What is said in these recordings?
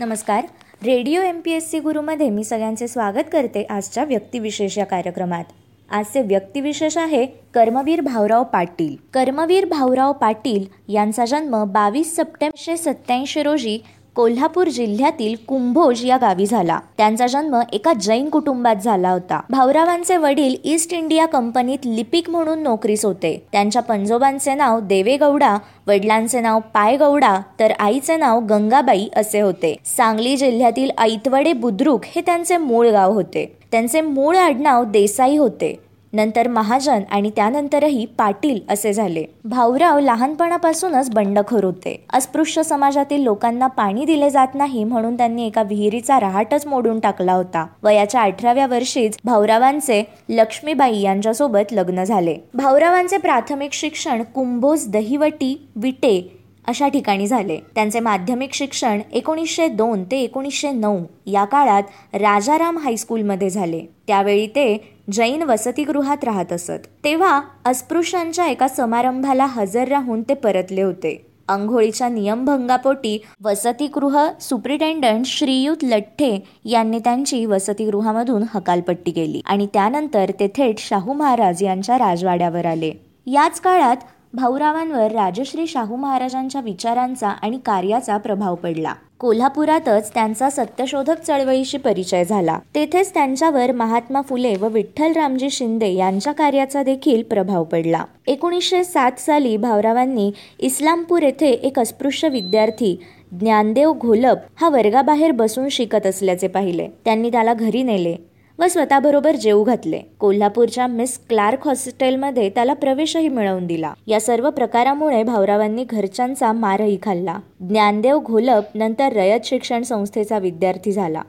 नमस्कार. Radio M P S C गुरुमध्ये मी सगळ्यांचे स्वागत करते आजच्या व्यक्तिविशेष या कार्यक्रमात. आजचे व्यक्तिविशेष आहे कर्मवीर भाऊराव पाटील. कर्मवीर भाऊराव पाटील यांचा जन्म बावीस सप्टेंबरशे सत्याऐंशी रोजी कोल्हापूर जिल्ह्यातील कुंभोज या गावी झाला. त्यांचा जन्म एका जैन कुटुंबात झाला होता. भाऊरावांचे वडील ईस्ट इंडिया कंपनीत लिपिक म्हणून नोकरीस होते. त्यांच्या पंजोबांचे नाव देवेगौडा वडिलांचे नाव पायगौडा तर आईचे नाव गंगाबाई असे होते. सांगली जिल्ह्यातील ऐतवडे बुद्रुक हे त्यांचे मूळ गाव होते. त्यांचे मूळ आडनाव देसाई होते. नंतर महाजन आणि त्यानंतरही पाटील असे झाले. भाऊराव लहानपणापासूनच बंडखोर होते. अस्पृश्य समाजातील लोकांना पाणी दिले जात नाही म्हणून त्यांनी एका विहिरीचा रहाटच मोडून टाकला होता. वयाच्या अठराव्या वर्षीच भाऊरावांचे लक्ष्मीबाई यांच्यासोबत लग्न झाले. भाऊरावांचे प्राथमिक शिक्षण कुंभोज दहिवटी विटे अशा ठिकाणी झाले. त्यांचे माध्यमिक शिक्षण एकोणीसशे दोन ते एकोणीसशे नऊ या काळात राजाराम हायस्कूलमध्ये झाले. त्यावेळी ते जैन वसतिगृहात राहत असत. तेव्हा अस्पृश्यांच्या एका समारंभाला हजर राहून ते परतले होते. आंघोळीच्या नियमभंगापोटी वसतिगृह सुप्रिटेंडंट श्रीयुत लठ्ठे यांनी त्यांची वसतिगृहामधून हकालपट्टी केली आणि त्यानंतर ते थेट शाहू महाराज यांच्या राजवाड्यावर आले. याच काळात भाऊरावांवर राजश्री शाहू महाराजांच्या विचारांचा आणि कार्याचा प्रभाव पडला. कोल्हापुरातच त्यांचा सत्यशोधक चळवळीशी परिचय झाला. तेथेच त्यांच्यावर महात्मा फुले व विठ्ठलरामजी शिंदे यांच्या कार्याचा देखील प्रभाव पडला. एकोणीसशे सात साली भाऊरावांनी इस्लामपूर येथे एक अस्पृश्य विद्यार्थी ज्ञानदेव घोलप हा वर्गाबाहेर बसून शिकत असल्याचे पाहिले. त्यांनी त्याला घरी नेले. व स्वतःबरोबर जेऊ घातले. कोल्हापूरच्या मिस क्लार्क हॉस्टेलमध्ये त्याला प्रवेशही मिळवून दिला. या सर्व प्रकारामुळे भाऊरावांनी घरच्यांचा मारही खाल्ला. ज्ञानदेव घोलप नंतर रयत शिक्षण संस्थेचा विद्यार्थी झाला.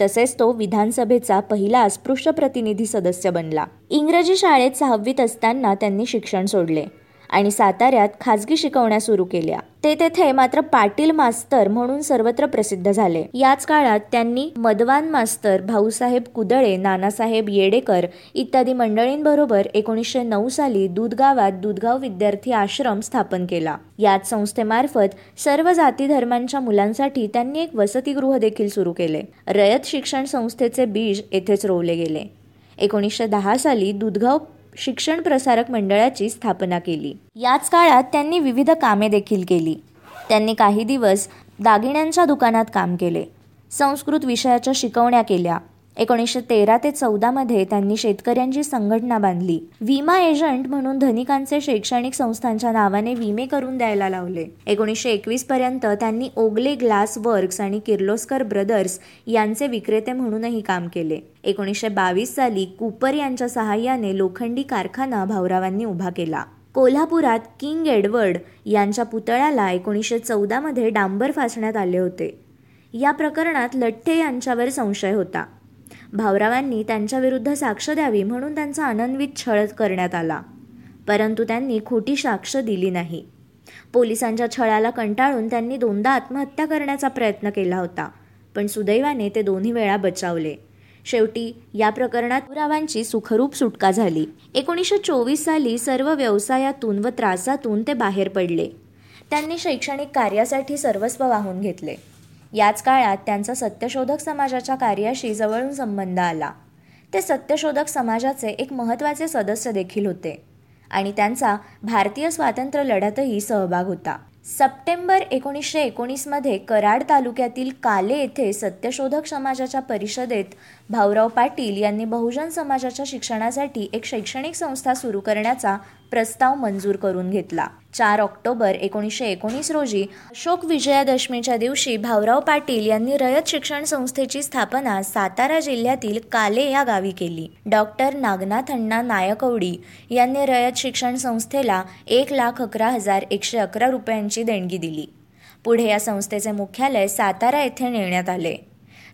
तसेच तो विधानसभेचा पहिला अस्पृश्य प्रतिनिधी सदस्य बनला. इंग्रजी शाळेत सहावीत असताना त्यांनी शिक्षण सोडले. आणि साताऱ्यात खाजगी शिकवण्या सुरू केल्या. ते तेथे मात्र पाटील मास्तर म्हणून सर्वत्र प्रसिद्ध झाले. याच काळात त्यांनी मदवान मास्तर भाऊसाहेब कुदळे नानासाहेब येडेकर इत्यादी मंडळींबरोबर एकोणीसशे नऊ साली दूधगावात दूधगाव विद्यार्थी आश्रम स्थापन केला. याच संस्थेमार्फत सर्व जाती धर्मांच्या मुलांसाठी त्यांनी एक वसतिगृह देखील सुरू केले. रयत शिक्षण संस्थेचे बीज येथेच रोवले गेले. एकोणीसशे दहा साली दूधगाव शिक्षण प्रसारक मंडळाची स्थापना केली. याच काळात त्यांनी विविध कामे देखील केली. त्यांनी काही दिवस दागिन्यांच्या दुकानात काम केले. संस्कृत विषयाच्या शिकवण्या केल्या. एकोणीसशे तेरा ते चौदामध्ये त्यांनी शेतकऱ्यांची संघटना बांधली. विमा एजंट म्हणून धनिकांचे शैक्षणिक संस्थांच्या नावाने विमे करून द्यायला लावले. एकोणीसशे एकवीस पर्यंत त्यांनी ओगले ग्लास वर्क्स आणि किर्लोस्कर ब्रदर्स यांचे विक्रेते म्हणूनही काम केले. एकोणीसशे बावीस साली कुपर यांच्या सहाय्याने लोखंडी कारखाना भाऊरावांनी उभा केला. कोल्हापुरात किंग एडवर्ड यांच्या पुतळ्याला एकोणीसशे चौदामध्ये डांबर फासण्यात आले होते. या प्रकरणात लठ्ठे यांच्यावर संशय होता. भाऊरावांनी त्यांच्याविरुद्ध साक्ष द्यावी म्हणून त्यांचा आनंदवीत छळ करण्यात आला. परंतु त्यांनी खोटी साक्ष दिली नाही. पोलिसांच्या छळाला कंटाळून त्यांनी दोनदा आत्महत्या करण्याचा प्रयत्न केला होता पण सुदैवाने ते दोन्ही वेळा बचावले. शेवटी या प्रकरणात पुरावांची सुखरूप सुटका झाली. एकोणीसशे चोवीस साली सर्व व्यवसायातून व त्रासातून ते बाहेर पडले. त्यांनी शैक्षणिक कार्यासाठी सर्वस्व वाहून घेतले. याच काळात त्यांचा सत्यशोधक समाजाच्या कार्याशी जवळून संबंध आला. ते सत्यशोधक समाजाचे एक महत्त्वाचे सदस्य देखील होते आणि त्यांचा भारतीय स्वातंत्र्य लढ्यातही सहभाग होता. सप्टेंबर एकोणीसशे एकोणीसमध्ये कराड तालुक्यातील काले येथे सत्यशोधक समाजाच्या परिषदेत भाऊराव पाटील यांनी बहुजन समाजाच्या शिक्षणासाठी एक शैक्षणिक संस्था सुरू करण्याचा प्रस्ताव मंजूर करून घेतला. चार ऑक्टोबर एकोणीसशे एकोणीस रोजी अशोक विजयादशमीच्या दिवशी भाऊराव पाटील यांनी रयत शिक्षण संस्थेची स्थापना सातारा जिल्ह्यातील काले या गावी केली. डॉक्टर नागनाथ अण्णा नायकवडी यांनी रयत शिक्षण संस्थेला एक लाख अकरा हजार एकशे अकरा रुपयांची देणगी दिली. पुढे या संस्थेचे मुख्यालय सातारा येथे नेण्यात आले.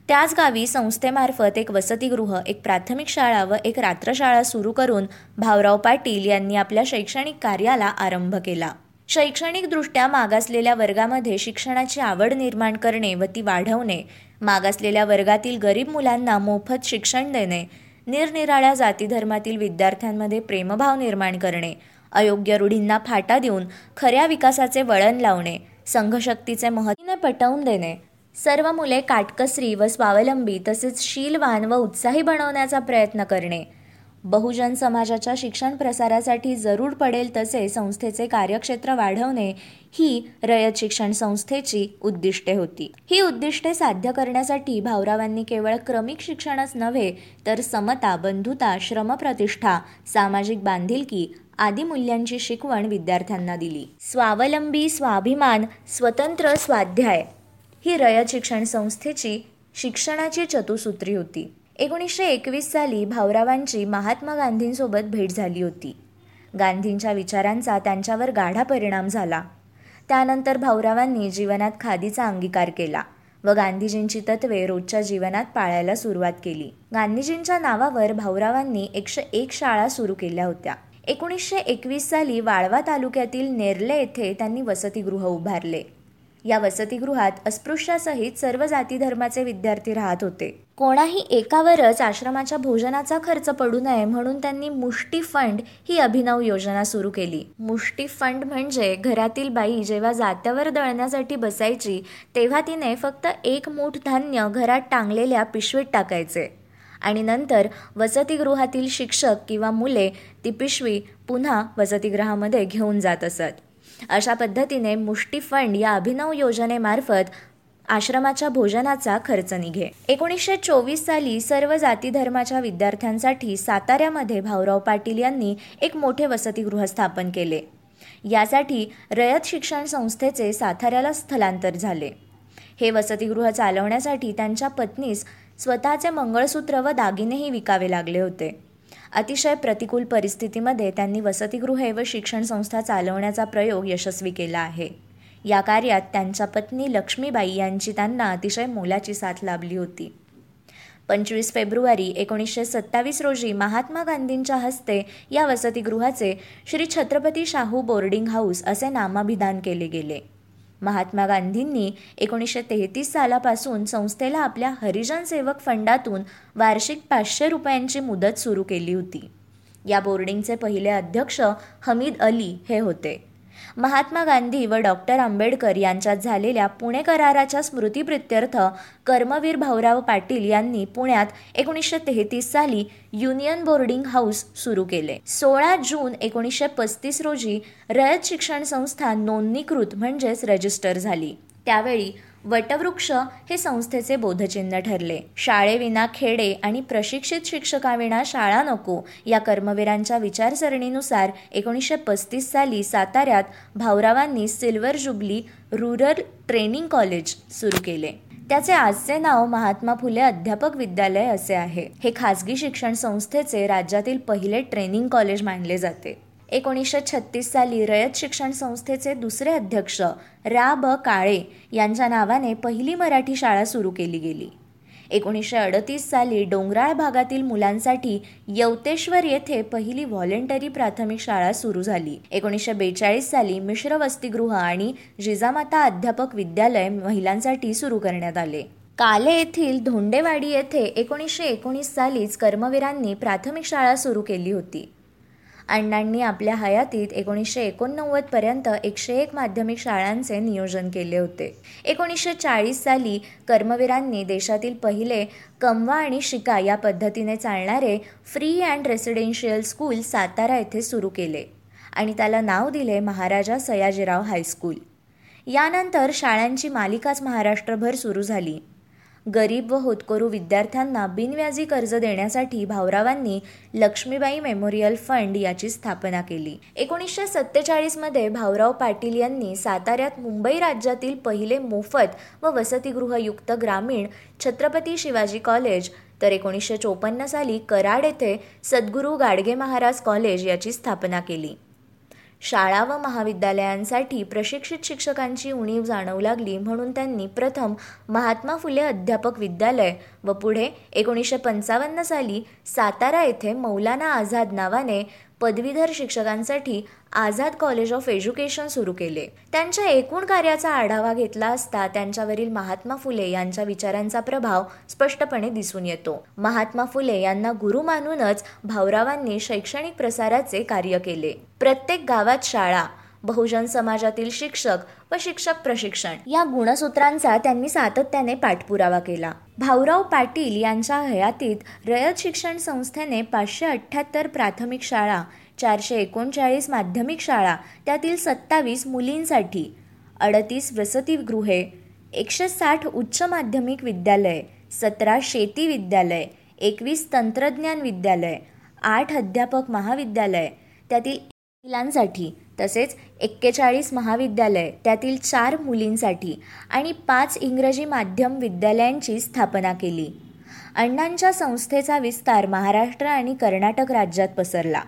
त्याच गावी संस्थेमार्फत एक वसतिगृह एक प्राथमिक शाळा व एक रात्रशाळा सुरू करून भाऊराव पाटील यांनी आपल्या शैक्षणिक कार्याला आरंभ केला. शैक्षणिकदृष्ट्या मागासलेल्या वर्गामध्ये शिक्षणाची आवड निर्माण करणे व ती वाढवणे मागासलेल्या वर्गातील गरीब मुलांना मोफत शिक्षण देणे निरनिराळ्या जातीधर्मातील विद्यार्थ्यांमध्ये प्रेमभाव निर्माण करणे अयोग्य रूढींना फाटा देऊन खऱ्या विकासाचे वळण लावणे संघशक्तीचे महत्त्वने पटवून देणे सर्व मुले काटकसरी व स्वावलंबी तसेच शीलवान व उत्साही बनवण्याचा प्रयत्न करणे. बहुजन समाजाच्या शिक्षण प्रसारासाठी जरूर पडेल तसे संस्थेचे कार्यक्षेत्र वाढवणे ही रयत शिक्षण संस्थेची उद्दिष्टे होती. ही उद्दिष्टे साध्य करण्यासाठी भाऊरावांनी केवळ क्रमिक शिक्षणच नव्हे तर समता बंधुता श्रमप्रतिष्ठा सामाजिक बांधिलकी आदी मूल्यांची शिकवण विद्यार्थ्यांना दिली. स्वावलंबी स्वाभिमान स्वतंत्र स्वाध्याय ही रयत शिक्षण संस्थेची शिक्षणाची चतुसूत्री होती. एकोणीसशे एकवीस साली भाऊरावांची महात्मा गांधींसोबत भेट झाली होती. गांधींच्या विचारांचा त्यांच्यावर गाढा परिणाम झाला. त्यानंतर भाऊरावांनी जीवनात खादीचा अंगीकार केला व गांधीजींची तत्वे रोजच्या जीवनात पाळायला सुरुवात केली. गांधीजींच्या नावावर भाऊरावांनी एकशे एक शाळा सुरू केल्या होत्या. एकोणीसशे एकवीस साली वाळवा तालुक्यातील नेरले येथे त्यांनी वसतिगृह उभारले. या वसतिगृहात अस्पृश्यासहित सर्व जाती धर्माचे विद्यार्थी राहत होते. कोणाही एकावरच आश्रमाच्या भोजनाचा खर्च पडू नये म्हणून त्यांनी मुष्टी फंड ही अभिनव योजना सुरू केली. मुष्टी फंड म्हणजे घरातील बाई जेव्हा जात्यावर दळण्यासाठी बसायची तेव्हा तिने फक्त एक मूठ धान्य घरात टांगलेल्या पिशवीत टाकायचे. आणि नंतर वसतिगृहातील शिक्षक किंवा मुले ती पिशवी पुन्हा वसतिगृहामध्ये घेऊन जात असत. अशा पद्धतीने मुष्टी फंड या अभिनव योजनेमार्फत आश्रमाच्या भोजनाचा खर्च निघे. एकोणीसशे चोवीस साली सर्व जाती धर्माच्या विद्यार्थ्यांसाठी साताऱ्यामध्ये भाऊराव पाटील यांनी एक मोठे वसतिगृह स्थापन केले. यासाठी रयत शिक्षण संस्थेचे साताऱ्याला स्थलांतर झाले. हे वसतिगृह चालवण्यासाठी त्यांच्या पत्नीस स्वतःचे मंगळसूत्र व दागिनेही विकावे लागले होते. अतिशय प्रतिकूल परिस्थितीमध्ये त्यांनी वसतिगृहे व शिक्षण संस्था चालवण्याचा प्रयोग यशस्वी केला आहे. या कार्यात त्यांच्या पत्नी लक्ष्मीबाई यांची त्यांना अतिशय मोलाची साथ लाभली होती. पंचवीस फेब्रुवारी एकोणीसशे सत्तावीस रोजी महात्मा गांधींच्या हस्ते या वसतिगृहाचे श्री छत्रपती शाहू बोर्डिंग हाऊस असे नामाभिधान केले गेले. महात्मा गांधींनी एकोणीसशे तेहतीस सालापासून संस्थेला आपल्या हरिजन सेवक फंडातून वार्षिक पाचशे रुपयांची मुदत सुरू केली होती. या बोर्डिंगचे पहिले अध्यक्ष हमीद अली हे होते. महात्मा गांधी व डॉक्टर आंबेडकर यांच्यात झालेल्या पुणे कराराच्या स्मृतीप्रित्यर्थ कर्मवीर भाऊराव पाटील यांनी पुण्यात एकोणीसशे तेहतीस साली युनियन बोर्डिंग हाऊस सुरू केले. सोळा जून एकोणीसशे पस्तीस रोजी रयत शिक्षण संस्था नोंदणीकृत म्हणजेच रजिस्टर झाली. त्यावेळी वटवृक्ष हे संस्थेचे बोधचिन्ह ठरले. शाळेविना खेडे आणि प्रशिक्षित शिक्षकाविना शाळा नको या कर्मवीरांच्या विचारसरणीनुसार एकोणीसशे पस्तीस साली साताऱ्यात भाऊरावांनी silver jubilee rural training college सुरू केले. त्याचे आजचे नाव महात्मा फुले अध्यापक विद्यालय असे आहे. हे खाजगी शिक्षण संस्थेचे राज्यातील पहिले ट्रेनिंग कॉलेज मानले जाते. एकोणीसशे छत्तीस साली रयत शिक्षण संस्थेचे दुसरे अध्यक्ष रा ब काळे यांच्या नावाने पहिली मराठी शाळा सुरू केली गेली. एकोणीसशे अडतीस साली डोंगराळ भागातील मुलांसाठी यवतेश्वर येथे पहिली व्हॉलेंटरी प्राथमिक शाळा सुरू झाली. एकोणीसशे बेचाळीस साली मिश्र वसतिगृह आणि जिजामाता अध्यापक विद्यालय महिलांसाठी सुरू करण्यात आले. काले येथील धोंडेवाडी येथे एकोणीसशे एकोणीस सालीच कर्मवीरांनी प्राथमिक शाळा सुरू केली होती. अण्णांनी आपल्या हयातीत एकोणीसशे एकोणनव्वदपर्यंत एकशे एक माध्यमिक शाळांचे नियोजन केले होते. एकोणीसशे चाळीस साली कर्मवीरांनी देशातील पहिले कमवा आणि शिका या पद्धतीने चालणारे free and residential school Satara येथे सुरू केले आणि त्याला नाव दिले महाराजा सयाजीराव हायस्कूल यानंतर शाळांची मालिकाच महाराष्ट्रभर सुरू झाली. गरीब व होतकरू विद्यार्थ्यांना बिनव्याजी कर्ज देण्यासाठी भाऊरावांनी लक्ष्मीबाई मेमोरियल फंड याची स्थापना केली. एकोणीसशे सत्तेचाळीसमध्ये भाऊराव पाटील यांनी साताऱ्यात मुंबई राज्यातील पहिले मोफत व वसतिगृहयुक्त ग्रामीण छत्रपती शिवाजी कॉलेज तर एकोणीसशे चोपन्न साली कराड येथे सद्गुरू गाडगे महाराज कॉलेज याची स्थापना केली. शाळा व महाविद्यालयांसाठी प्रशिक्षित शिक्षकांची उणीव जाणवू लागली म्हणून त्यांनी प्रथम महात्मा फुले अध्यापक विद्यालय व पुढे एकोणीसशे पंचावन्न साली सातारा येथे मौलाना आझाद नावाने पदवीधर शिक्षकांसाठी आझाद कॉलेज ऑफ एज्युकेशन सुरू केले. त्यांच्या एकूण कार्याचा आढावा घेतला असता त्यांच्यावरील महात्मा फुले यांच्या विचारांचा प्रभाव स्पष्टपणे दिसून येतो. महात्मा फुले यांना गुरु मानूनच भाऊरावांनी शैक्षणिक प्रसाराचे कार्य केले. प्रत्येक गावात शाळा बहुजन समाजातील शिक्षक व शिक्षक प्रशिक्षण. या गुणसूत्रांचा त्यांनी सातत्याने पाठपुरावा केला. भाऊराव पाटील यांच्या हयातीत रयत शिक्षण संस्थेने पाचशे अठ्ठ्याहत्तर प्राथमिक शाळा चारशे एकोणचाळीस माध्यमिक शाळा त्यातील सत्तावीस मुलींसाठी अडतीस वसतिगृहे एकशे साठ उच्च माध्यमिक विद्यालय सतरा शेती विद्यालय एकवीस तंत्रज्ञान विद्यालय आठ अध्यापक महाविद्यालय त्यातील महिलांसाठी तसेच एक्केचाळीस महाविद्यालय त्यातील चार मुलींसाठी आणि पाच इंग्रजी माध्यम विद्यालयांची स्थापना केली. अण्णांच्या संस्थेचा विस्तार महाराष्ट्र आणि कर्नाटक राज्यात पसरला.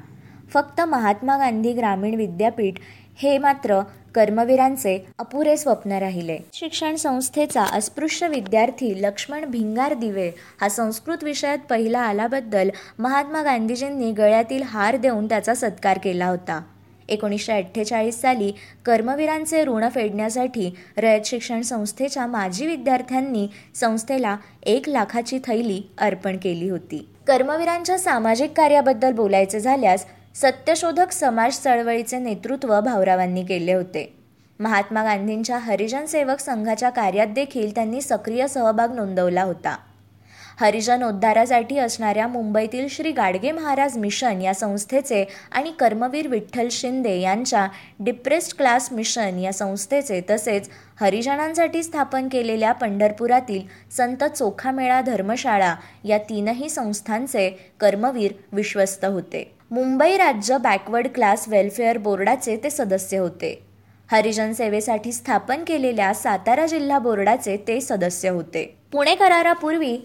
फक्त महात्मा गांधी ग्रामीण विद्यापीठ हे मात्र कर्मवीरांचे अपुरे स्वप्न राहिले. शिक्षण संस्थेचा अस्पृश्य विद्यार्थी लक्ष्मण भिंगार दिवे हा संस्कृत विषयात पहिला आल्याबद्दल महात्मा गांधीजींनी गळ्यातील हार देऊन त्याचा सत्कार केला होता. एकोणीसशे अठ्ठेचाळीस साली कर्मवीरांचे ऋण फेडण्यासाठी रयत शिक्षण संस्थेच्या माजी विद्यार्थ्यांनी संस्थेला एक लाखाची थैली अर्पण केली होती. कर्मवीरांच्या सामाजिक कार्याबद्दल बोलायचे झाल्यास सत्यशोधक समाज चळवळीचे नेतृत्व भाऊरावांनी केले होते. महात्मा गांधींच्या हरिजन सेवक संघाच्या कार्यात देखील त्यांनी सक्रिय सहभाग नोंदवला होता. हरिजन उद्धारासाठी असणाऱ्या मुंबईतील श्री गाडगे महाराज मिशन या संस्थेचे आणि कर्मवीर विठ्ठल शिंदे यांच्या डिप्रेस्ड क्लास मिशन या संस्थेचे तसेच हरिजनांसाठी स्थापन केलेल्या पंढरपुरातील संत चोखामेळा धर्मशाळा या तीनही संस्थांचे कर्मवीर विश्वस्त होते. मुंबई राज्य बॅकवर्ड क्लास वेलफेअर बोर्डाचे ते सदस्य होते. हरिजन सेवेसाठी स्थापन केलेल्या सातारा जिल्हा बोर्डाचे ते सदस्य होते. पुणे करारापूर्वी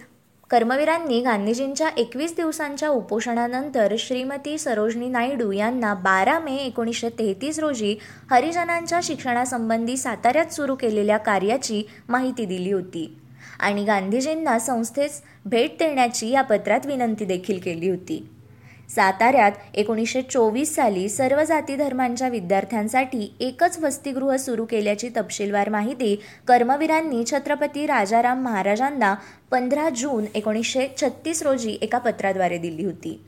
कर्मवीरांनी गांधीजींच्या एकवीस दिवसांच्या उपोषणानंतर श्रीमती सरोजनी नायडू यांना बारा मे एकोणीसशे तेहतीस रोजी हरिजनांच्या शिक्षणासंबंधी साताऱ्यात सुरू केलेल्या कार्याची माहिती दिली होती. आणि गांधीजींना संस्थेस भेट देण्याची या पत्रात विनंती देखील केली होती. साताऱ्यात एकोणीसशे चोवीस साली सर्व जाती धर्मांच्या विद्यार्थ्यांसाठी एकच वसतिगृह सुरू केल्याची तपशीलवार माहिती कर्मवीरांनी छत्रपती राजाराम महाराजांना पंधरा जून एकोणीसशे छत्तीस रोजी एका पत्राद्वारे दिली होती.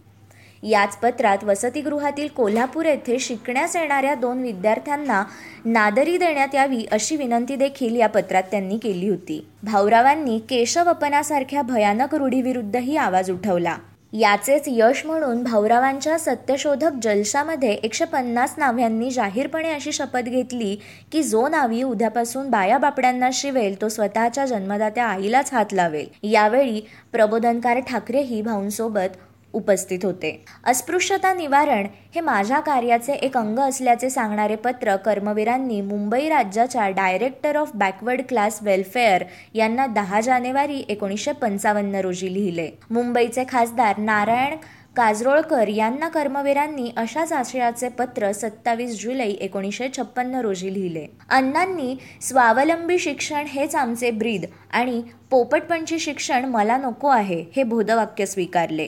याच पत्रात वसतिगृहातील कोल्हापूर येथे शिकण्यास येणाऱ्या दोन विद्यार्थ्यांना नादरी देण्यात यावी अशी विनंती देखील या पत्रात त्यांनी केली होती. भाऊरावांनी केशवपनासारख्या भयानक रूढीविरुद्धही आवाज उठवला. याचेच यश म्हणून भाऊरावांच्या सत्यशोधक जलशामध्ये एकशे पन्नास नाव्यांनी जाहीरपणे अशी शपथ घेतली की जो नावी उद्यापासून बाया बापड्यांना शिवेल तो स्वतःच्या जन्मदात्या आईलाच हात लावेल. यावेळी प्रबोधनकार ठाकरेही भाऊंसोबत उपस्थित होते. अस्पृश्यता निवारण हे माझ्या कार्याचे एक अंग असल्याचे सांगणारे पत्र कर्मवीरांनी मुंबई राज्याच्या director of backward class welfare यांना दहा जानेवारी एकोणीसशे पंचावन्न रोजी लिहिले. मुंबईचे खासदार नारायण काजरोळकर यांना कर्मवीरांनी अशाच आशयाचे पत्र सत्तावीस जुलै एकोणीसशे छप्पन्न रोजी लिहिले. अण्णांनी स्वावलंबी शिक्षण हेच आमचे ब्रीद आणि पोपटपंची शिक्षण मला नको आहे हे बोधवाक्य स्वीकारले.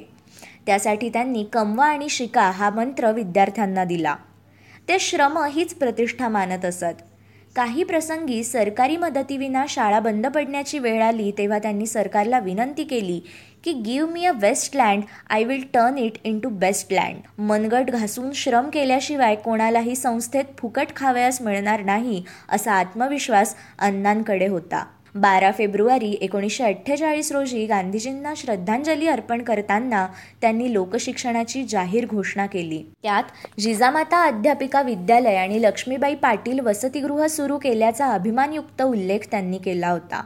त्यासाठी त्यांनी कमवा आणि शिका हा मंत्र विद्यार्थ्यांना दिला. ते श्रम हीच प्रतिष्ठा मानत असत. काही प्रसंगी सरकारी मदतीविना शाळा बंद पडण्याची वेळ आली तेव्हा त्यांनी सरकारला विनंती केली की give me a waste land I will turn it into best land मनगट घासून श्रम केल्याशिवाय कोणालाही संस्थेत फुकट खावयास मिळणार नाही असा आत्मविश्वास अण्णांकडे होता. बारा फेब्रुवारी एकोणीसशे अठ्ठेचाळीस रोजी गांधीजींना श्रद्धांजली अर्पण करताना त्यांनी लोकशिक्षणाची जाहीर घोषणा केली. त्यात जिजामाता अध्यापिका विद्यालय आणि लक्ष्मीबाई पाटील वसतिगृह सुरू केल्याचा अभिमानयुक्त उल्लेख त्यांनी केला होता.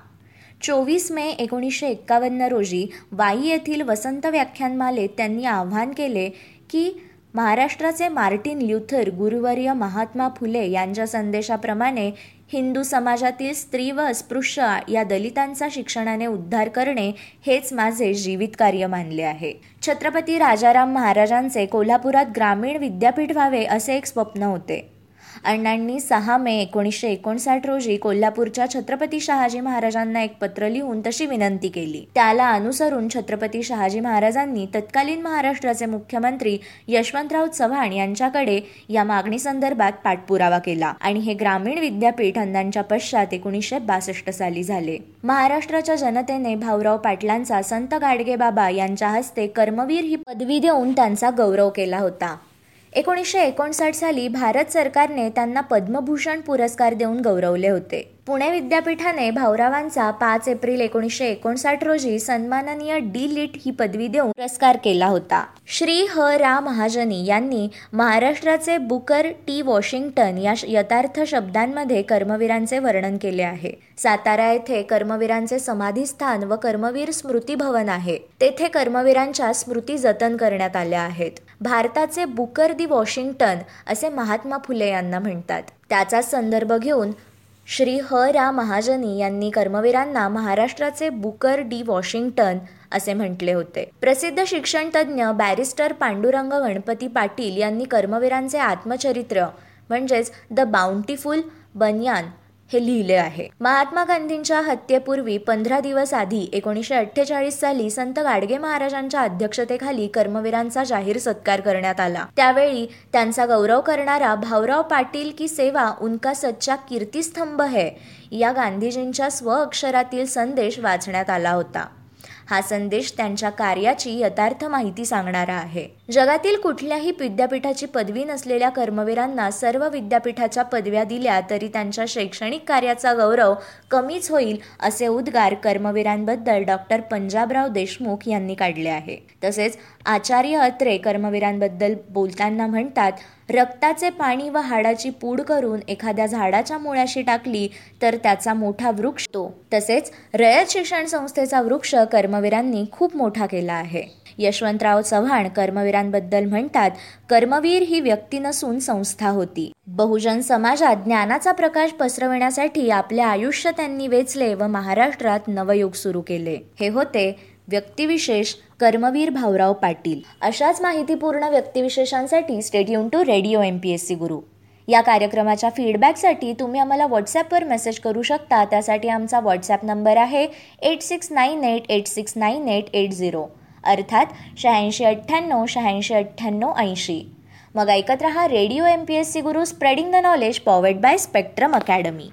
चोवीस मे एकोणीसशे एक्कावन्न रोजी वाई येथील वसंत व्याख्यानमालेत त्यांनी आव्हान केले की महाराष्ट्राचे मार्टिन ल्युथर गुरुवर्य महात्मा फुले यांच्या संदेशाप्रमाणे हिंदू समाजातील स्त्री व अस्पृश्य या दलितांचा शिक्षणाने उद्धार करणे हेच माझे जीवित कार्य मानले आहे. छत्रपती राजाराम महाराजांचे कोल्हापुरात ग्रामीण विद्यापीठ व्हावे असे एक स्वप्न होते. अण्णांनी सहा मे एकोणीसशे एकोणसाठ रोजी कोल्हापूरच्या छत्रपती शहाजी महाराजांना एक पत्र लिहून तशी विनंती केली. त्याला अनुसरून छत्रपती शहाजी महाराजांनी तत्कालीन महाराष्ट्राचे मुख्यमंत्री यशवंतराव चव्हाण यांच्याकडे या मागणी संदर्भात पाठपुरावा केला आणि हे ग्रामीण विद्यापीठ अण्णांच्या पश्चात एकोणीसशे बासष्ट साली झाले. महाराष्ट्राच्या जनतेने भाऊराव पाटलांचा संत गाडगे बाबा यांच्या हस्ते कर्मवीर ही पदवी देऊन त्यांचा गौरव केला होता. एकोणीसशे एकोणसाठ साली भारत सरकारने त्यांना पद्मभूषण पुरस्कार देऊन गौरवले होते. पुणे विद्यापीठाने भाऊरावांचा पाच एप्रिल एकोणीसशे एकोणसाठ रोजी सन्माननीय डी लिट ही पदवी देऊन पुरस्कार केला होता. श्री ह. रा. महाजनी यांनी महाराष्ट्राचे बुकर टी. वॉशिंग्टन या यथार्थ शब्दांमध्ये कर्मवीरांचे वर्णन केले आहे. सातारा येथे कर्मवीरांचे समाधीस्थान व कर्मवीर स्मृती भवन आहे. तेथे कर्मवीरांच्या स्मृती जतन करण्यात आल्या आहेत. भारताचे बुकर दी वॉशिंग्टन असे महात्मा फुले यांना म्हणतात. त्याचा संदर्भ घेऊन श्री ह. रा. महाजनी यांनी कर्मवीरांना महाराष्ट्राचे बुकर डी. वॉशिंग्टन असे म्हटले होते. प्रसिद्ध शिक्षणतज्ज्ञ बॅरिस्टर पांडुरंग गणपती पाटील यांनी कर्मवीरांचे आत्मचरित्र म्हणजेच द बाउंटीफुल बनियान हे लिहिले आहे. महात्मा गांधींच्या हत्येपूर्वी पंधरा दिवस आधी एकोणीसशे अठ्ठेचाळीस साली संत गाडगे महाराजांच्या अध्यक्षतेखाली कर्मवीरांचा जाहीर सत्कार करण्यात आला. त्यावेळी त्यांचा गौरव करणारा भाऊराव पाटील की सेवा उनका सच्चा कीर्तिस्तंभ है या गांधीजींच्या स्वअक्षरातील संदेश वाचण्यात आला होता. हा संदेश त्यांच्या कार्याची यथार्थ माहिती सांगणारा आहे. जगातील कुठल्याही विद्यापीठाची पदवी नसलेल्या कर्मवीरांना सर्व विद्यापीठाच्या पदव्या दिल्या तरी त्यांच्या शैक्षणिक कार्याचा गौरव कमीच होईल असे उद्गार कर्मवीरांबद्दल डॉक्टर पंजाबराव देशमुख यांनी काढले आहे. तसेच आचार्य अत्रे कर्मवीरांबद्दल बोलताना म्हणतात रक्ताचे पाणी व हाडाची पूड करून एखाद्या झाडाच्या मुळाशी टाकली तर त्याचा मोठा वृक्ष तो. तसेच रयत शिक्षण संस्थेचा वृक्ष कर्मवीरांनी खूप मोठा केला आहे. यशवंतराव चव्हाण कर्मवीरांबद्दल म्हणतात कर्मवीर ही व्यक्ती नसून संस्था होती. बहुजन समाजात ज्ञानाचा प्रकाश पसरविण्यासाठी आपले आयुष्य त्यांनी वेचले व महाराष्ट्रात नवयुग सुरू केले. हे होते व्यक्तिविशेष कर्मवीर भाऊराव पाटील. अशाच माहितीपूर्ण व्यक्तिविशेषांसाठी stay tuned to radio M P S C Guru. या कार्यक्रमाच्या फीडबॅकसाठी तुम्ही आम्हाला व्हॉट्सॲपवर मेसेज करू शकता. त्यासाठी आमचा व्हॉट्सॲप नंबर आहे eight six nine eight eight six nine eight eight zero अर्थात शहाऐंशी अठ्ठ्याण्णव शहाऐंशी अठ्ठ्याण्णव ऐंशी. मग ऐकत रहा radio M P S C Guru spreading the knowledge powered by Spectrum Academy